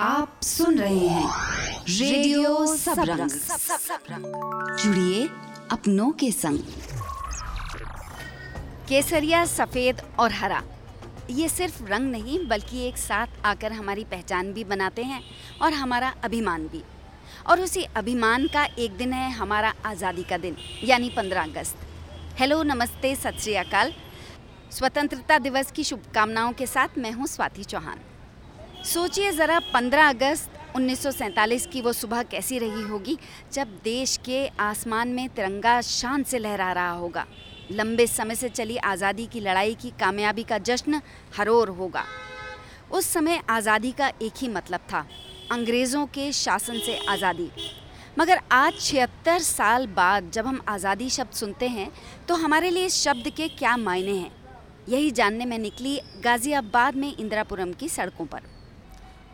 आप सुन रहे हैं रेडियो जुड़िए अपनों के संग। केसरिया, सफ़ेद और हरा। ये सिर्फ़ रंग नहीं, बल्कि एक साथ आकर हमारी पहचान भी बनाते हैं और हमारा अभिमान भी। और उसी अभिमान का एक दिन है हमारा आज़ादी का दिन, यानी 15 अगस्त। हेलो, नमस्ते, सत श्री अकाल। स्वतंत्रता दिवस की शुभकामनाओं के साथ मैं हूँ स्वाति चौहान। सोचिए ज़रा 15 अगस्त 1947 की वो सुबह कैसी रही होगी जब देश के आसमान में तिरंगा शान से लहरा रहा होगा। लंबे समय से चली आज़ादी की लड़ाई की कामयाबी का जश्न हरोर होगा। उस समय आज़ादी का एक ही मतलब था, अंग्रेज़ों के शासन से आज़ादी। मगर आज छिहत्तर साल बाद जब हम आज़ादी शब्द सुनते हैं तो हमारे लिए इस शब्द के क्या मायने हैं? यही जानने में निकली गाज़ियाबाद में इंदिरापुरम की सड़कों पर।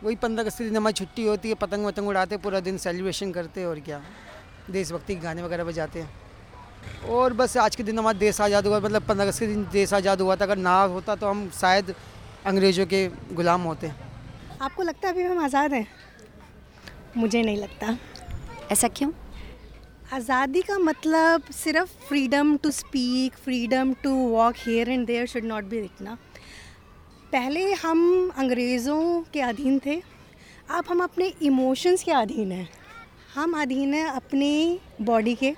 वही पंद्रह अगस्त के दिन हमारी छुट्टी होती है पतंग वतंग उड़ाते पूरा दिन सेलिब्रेशन करते और क्या? देशभक्ति के गाने वगैरह बजाते हैं। और बस आज के दिन हमारा देश आज़ाद हुआ मतलब पंद्रह अगस्त के दिन देश आज़ाद हुआ था। अगर ना होता तो हम शायद अंग्रेज़ों के गुलाम होते। आपको लगता है अभी हम आज़ाद हैं? मुझे नहीं लगता। ऐसा क्यों? आज़ादी का मतलब सिर्फ़ freedom to speak freedom to walk here and there should not be दिखना पहले हम अंग्रेज़ों के अधीन थे। अब हम अपने इमोशंस के अधीन हैं। हम अधीन हैं अपनी बॉडी के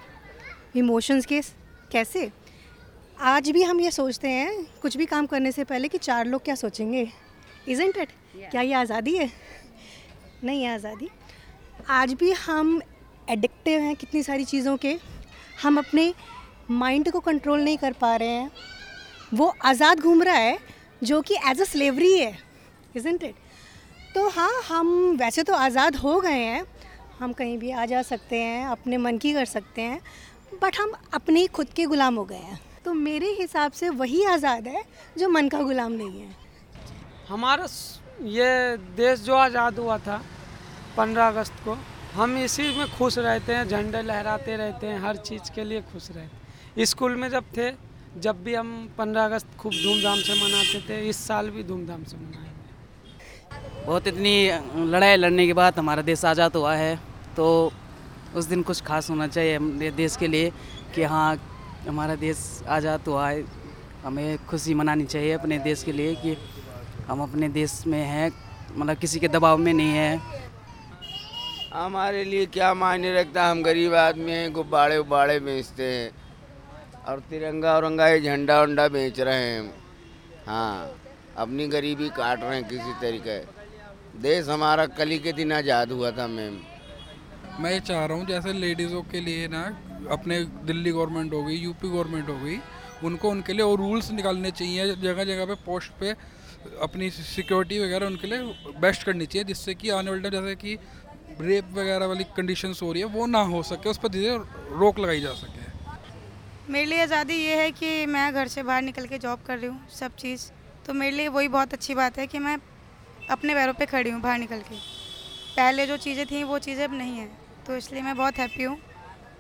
इमोशंस के। कैसे? आज भी हम ये सोचते हैं कुछ भी काम करने से पहले कि चार लोग क्या सोचेंगे? Isn't it yeah. क्या ये आज़ादी है? नहीं है आज़ादी। आज भी हम एडिक्टिव हैं कितनी सारी चीज़ों के। हम अपने माइंड को कंट्रोल नहीं कर पा रहे हैं। वो आज़ाद घूम रहा है जो कि एज अ स्लेवरी है इजेंट इट तो हाँ हम वैसे तो आज़ाद हो गए हैं। हम कहीं भी आ जा सकते हैं, अपने मन की कर सकते हैं बट हम अपने ही खुद के गुलाम हो गए हैं। तो मेरे हिसाब से वही आज़ाद है जो मन का गुलाम नहीं है। हमारा ये देश जो आज़ाद हुआ था, पंद्रह अगस्त को, हम इसी में खुश रहते हैं, झंडे लहराते रहते हैं, हर चीज़ के लिए खुश रहते हैं। स्कूल में जब थे जब भी हम पंद्रह अगस्त खूब धूमधाम से मनाते थे इस साल भी धूमधाम से मनाएँगे। बहुत इतनी लड़ाई लड़ने के बाद हमारा देश आज़ाद हुआ है तो उस दिन कुछ खास होना चाहिए हमारे देश के लिए कि हाँ हमारा देश आज़ाद हुआ है। हमें खुशी मनानी चाहिए अपने देश के लिए कि हम अपने देश में हैं मतलब किसी के दबाव में नहीं है। हमारे लिए क्या मायने रखता है? हम गरीब आदमी हैं गुब्बारे उब्बारे बेचते हैं। और तिरंगा औरंगा ये झंडा उंडा बेच रहे हैं। हाँ अपनी गरीबी काट रहे हैं किसी तरीके। देश हमारा कल के दिन आज़ाद हुआ था, मैम। मैं ये चाह रहा हूँ, जैसे लेडीज़ों के लिए ना, अपने दिल्ली गवर्नमेंट हो गई, यूपी गवर्नमेंट हो गई, उनको, उनके लिए और रूल्स निकालने चाहिए जगह जगह पे पोस्ट पे अपनी सिक्योरिटी वगैरह उनके लिए बेस्ट करनी चाहिए, जिससे कि आने वाले जैसे कि रेप वगैरह वाली कंडीशंस हो रही है, वो ना हो सके, उस पर धीरे रोक लगाई जा सके। मेरे लिए आज़ादी ये है कि मैं घर से बाहर निकल के जॉब कर रही हूँ, सब चीज़। तो मेरे लिए वही बहुत अच्छी बात है कि मैं अपने पैरों पे खड़ी हूँ बाहर निकल के। पहले जो चीज़ें थी, वो चीज़ें अब नहीं हैं। तो इसलिए मैं बहुत हैप्पी हूँ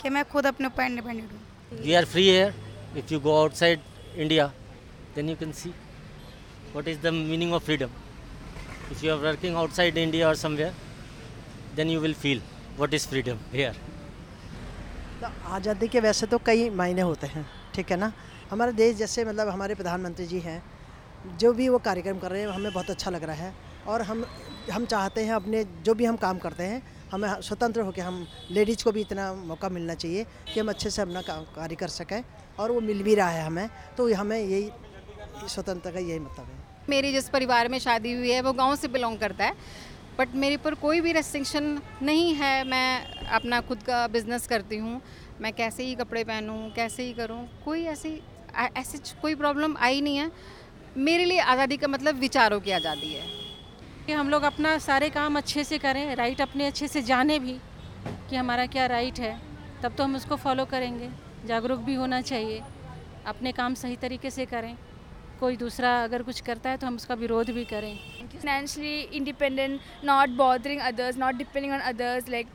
कि मैं खुद अपने ऊपर इंडिपेंडेंट हूँ। We are free here if you go outside India then you can see what is the meaning of freedom if you are working outside india or somewhere, then you will feel what is freedom here. तो आज़ादी के वैसे तो कई मायने होते हैं, ठीक है ना? हमारे देश जैसे मतलब हमारे प्रधानमंत्री जी हैं, जो भी वो कार्यक्रम कर रहे हैं, हमें बहुत अच्छा लग रहा है और हम हम चाहते हैं अपने जो भी हम काम करते हैं, हमें स्वतंत्र होकर हम लेडीज़ को भी इतना मौका मिलना चाहिए कि हम अच्छे से अपना कार्य कर सकें और वो मिल भी रहा है हमें तो हमें यही स्वतंत्रता का यही मतलब है। मेरी जिस परिवार में शादी हुई है, वो गाँव से बिलोंग करता है। बट मेरे पर कोई भी रेस्ट्रिक्शन नहीं है, मैं अपना खुद का बिज़नेस करती हूँ। मैं कैसे ही कपड़े पहनूँ, कैसे ही करूँ, कोई ऐसी ऐसी कोई प्रॉब्लम आई नहीं है। मेरे लिए आज़ादी का मतलब विचारों की आज़ादी है। कि हम लोग अपना सारे काम अच्छे से करें राइट अपने अच्छे से जाने भी कि हमारा क्या राइट है, तब तो हम उसको फॉलो करेंगे। जागरूक भी होना चाहिए, अपने काम सही तरीके से करें। कोई दूसरा अगर कुछ करता है तो हम उसका विरोध भी करें। Financially independent not bothering others not depending on others like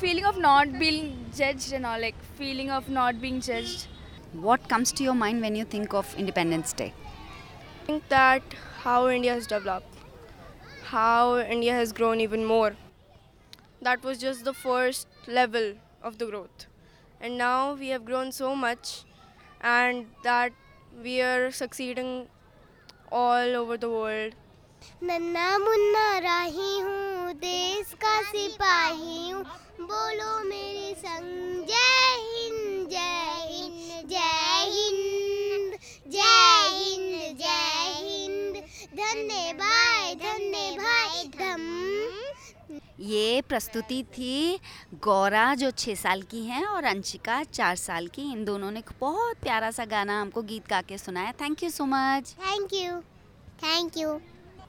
feeling of not being जज not like feeling of not being जज what comes to your mind when you think of independence day think that how India has develop how India has grown even more that was just the first level of the growth and now we have grown so much and that we are succeeding all over the world. नन्ना मुन्ना राही हूँ देश का सिपाही हूँ। बोलो मेरे संग जय हिंद जय हिंद जय हिंद जय हिंद जय हिंद। धन्य भाई धन्य भाई धम ये प्रस्तुति थी गौरा जो छः साल की हैं और अंशिका चार साल की इन दोनों ने बहुत प्यारा सा गाना हमको गीत गा के सुनाया। Thank you so much thank you thank you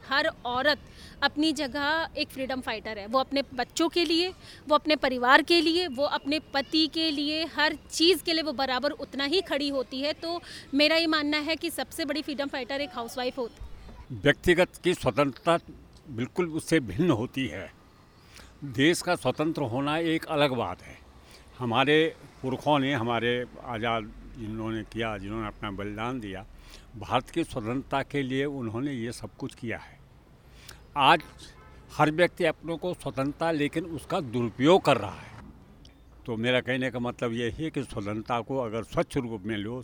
हर औरत अपनी जगह एक फ्रीडम फाइटर है। वो अपने बच्चों के लिए वो अपने परिवार के लिए वो अपने पति के लिए हर चीज़ के लिए वो बराबर उतना ही खड़ी होती है। तो मेरा ये मानना है कि सबसे बड़ी फ्रीडम फाइटर एक हाउसवाइफ होती व्यक्तिगत की स्वतंत्रता बिल्कुल उससे भिन्न होती है। देश का स्वतंत्र होना एक अलग बात है। हमारे पुरखों ने, हमारे आज़ाद जिन्होंने किया, जिन्होंने अपना बलिदान दिया, भारत की स्वतंत्रता के लिए उन्होंने ये सब कुछ किया है। आज हर व्यक्ति अपनों को स्वतंत्रता, लेकिन उसका दुरुपयोग कर रहा है। तो मेरा कहने का मतलब ये है कि स्वतंत्रता को अगर स्वच्छ रूप में लो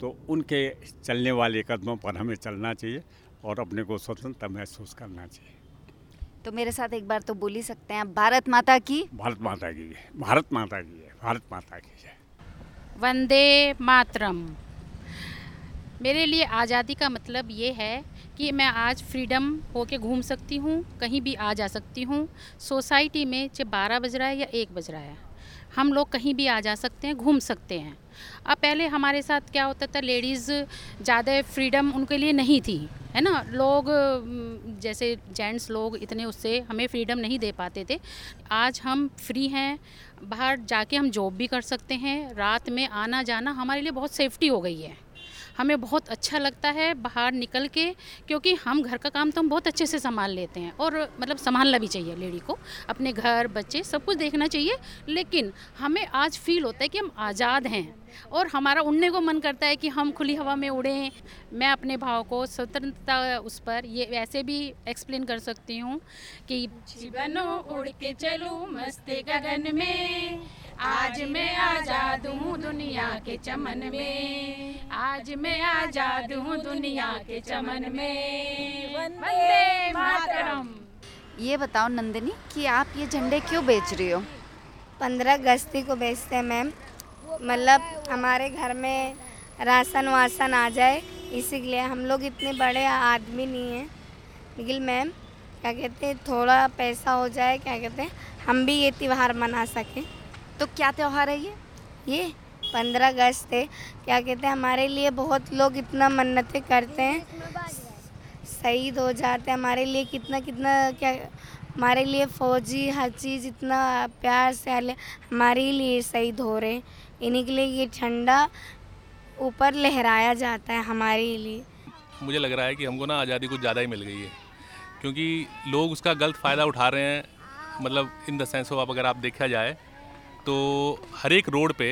तो उनके चलने वाले कदमों पर हमें चलना चाहिए और अपने को स्वतंत्र महसूस करना चाहिए। तो मेरे साथ एक बार तो बोल ही सकते हैं भारत माता की। भारत माता की है भारत माता की है भारत माता की है वंदे मातरम। मेरे लिए आज़ादी का मतलब ये है कि मैं आज फ्रीडम होके घूम सकती हूँ कहीं भी आ जा सकती हूँ। सोसाइटी में चाहे बारह बज रहा है या एक बज रहा है हम लोग कहीं भी आ जा सकते हैं घूम सकते हैं। अब पहले हमारे साथ क्या होता था लेडीज़ ज़्यादा फ्रीडम उनके लिए नहीं थी। है ना? लोग जैसे जेंट्स लोग इतने उससे हमें फ्रीडम नहीं दे पाते थे। आज हम फ्री हैं, बाहर जाके हम जॉब भी कर सकते हैं, रात में आना जाना हमारे लिए बहुत सेफ्टी हो गई है। हमें बहुत अच्छा लगता है बाहर निकल के, क्योंकि हम घर का काम तो हम बहुत अच्छे से संभाल लेते हैं। और मतलब संभालना भी चाहिए लेडी को, अपने घर, बच्चे, सब कुछ देखना चाहिए। लेकिन हमें आज फील होता है कि हम आज़ाद हैं और हमारा उड़ने को मन करता है कि हम खुली हवा में उड़ें। मैं अपने भाव को, स्वतंत्रता उस पर, ये वैसे भी एक्सप्लेन कर सकती हूँ कि, जीवनो उड़ के चलूँ, मस्त गगन में। आज मैं आज़ाद हूँ दुनिया के चमन में। आज मैं आज़ाद हूँ दुनिया के चमन में। वंदे मातरम। ये बताओ नंदिनी कि आप ये झंडे क्यों बेच रही हो? पंद्रह अगस्ती को बेचते हैं मैम। मतलब हमारे घर में राशन वासन आ जाए इसीलिए हम लोग इतने बड़े आदमी नहीं हैं। लेकिन मैम क्या कहते हैं थोड़ा पैसा हो जाए क्या कहते हैं हम भी ये त्यौहार मना सकें। तो क्या त्यौहार है ये? ये पंद्रह अगस्त है। क्या कहते हैं हमारे लिए बहुत लोग इतना मन्नतें करते हैं। शहीद हो जाते हैं। हमारे लिए कितना कितना क्या हमारे लिए फौजी हर चीज़ इतना प्यार से हमारे लिए शहीद हो रहे हैं। इन्हीं के लिए ये झंडा ऊपर लहराया जाता है हमारे लिए। मुझे लग रहा है कि हमको ना आज़ादी कुछ ज़्यादा ही मिल गई है। क्योंकि लोग उसका गलत फ़ायदा उठा रहे हैं। मतलब इन द सेंस ऑफ़ अगर आप देखा जाए तो हर एक रोड पे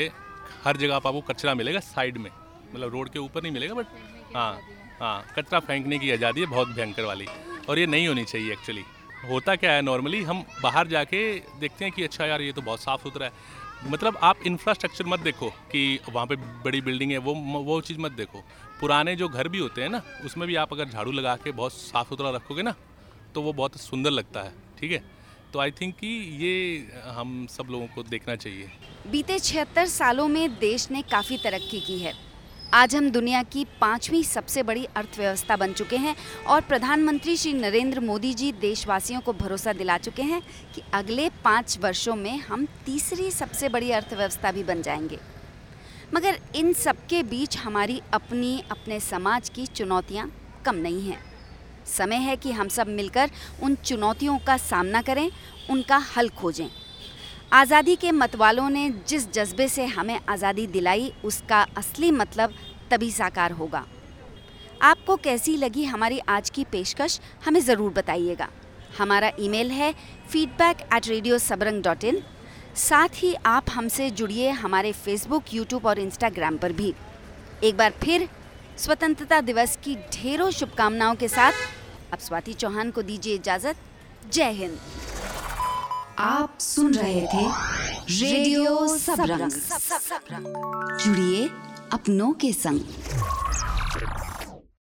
हर जगह आपको कचरा मिलेगा साइड में। मतलब रोड के ऊपर नहीं मिलेगा बट हाँ हाँ। कचरा फेंकने की आज़ादी है बहुत भयंकर वाली। और ये नहीं होनी चाहिए एक्चुअली होता क्या है नॉर्मली हम बाहर जाके देखते हैं कि अच्छा यार ये तो बहुत साफ़ सुथरा है। मतलब आप इंफ्रास्ट्रक्चर मत देखो कि वहाँ पे बड़ी बिल्डिंग है वो वो चीज़ मत देखो। पुराने जो घर भी होते हैं ना उसमें भी आप अगर झाड़ू लगा के बहुत साफ़ सुथरा रखोगे ना तो वो बहुत सुंदर लगता है ठीक है? तो आई थिंक कि ये हम सब लोगों को देखना चाहिए। बीते छिहत्तर सालों में देश ने काफ़ी तरक्की की है। आज हम दुनिया की पांचवी सबसे बड़ी अर्थव्यवस्था बन चुके हैं और प्रधानमंत्री श्री नरेंद्र मोदी जी देशवासियों को भरोसा दिला चुके हैं कि अगले पाँच वर्षों में हम तीसरी सबसे बड़ी अर्थव्यवस्था भी बन जाएँगे। मगर इन सबके बीच हमारी अपनी, अपने समाज की चुनौतियाँ कम नहीं हैं। समय है कि हम सब मिलकर उन चुनौतियों का सामना करें, उनका हल खोजें। आज़ादी के मतवालों ने जिस जज्बे से हमें आज़ादी दिलाई, उसका असली मतलब तभी साकार होगा। आपको कैसी लगी हमारी आज की पेशकश, हमें ज़रूर बताइएगा। हमारा ईमेल है feedback at radio Sabrang dot in साथ ही आप हमसे जुड़िए हमारे फेसबुक यूट्यूब और इंस्टाग्राम पर भी। एक बार फिर स्वतंत्रता दिवस की ढेरों शुभकामनाओं के साथ अब स्वाति चौहान को दीजिए इजाज़त। जय हिंद। आप सुन रहे थे रेडियो सबरंग। जुड़िए अपनों के संग।